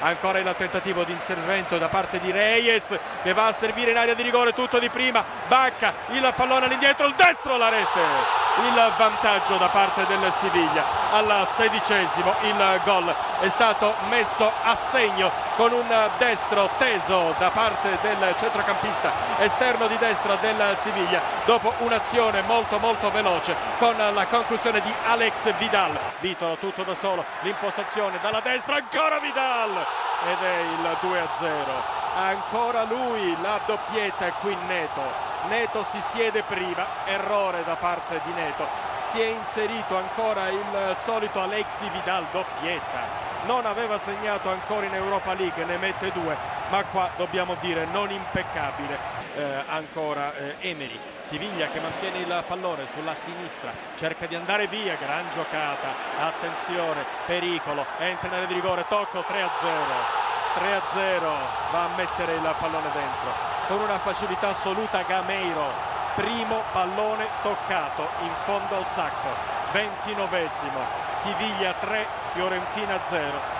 ancora il tentativo di intervento da parte di Reyes che va a servire in area di rigore tutto di prima, Bacca, il pallone all'indietro, il destro, la rete il vantaggio da parte del Siviglia. Al sedicesimo il gol è stato messo a segno con un destro teso da parte del centrocampista esterno di destra del Siviglia dopo un'azione molto molto veloce con la conclusione di Alex Vidal. Vitolo tutto da solo l'impostazione dalla destra ancora Vidal! Ed è il 2 a 0 ancora lui la doppietta qui Neto Neto si siede prima errore da parte di Neto. Si è inserito ancora il solito Alexi Vidal doppietta. Non aveva segnato ancora in Europa League ne mette due ma qua dobbiamo dire non impeccabile eh, ancora eh, Emery. Siviglia che mantiene il pallone sulla sinistra cerca di andare via gran giocata attenzione pericolo entra in area di rigore tocco 3 a 0 3 a 0 va a mettere il pallone dentro con una facilità assoluta Gameiro primo pallone toccato in fondo al sacco 29esimo Siviglia 3 Fiorentina 0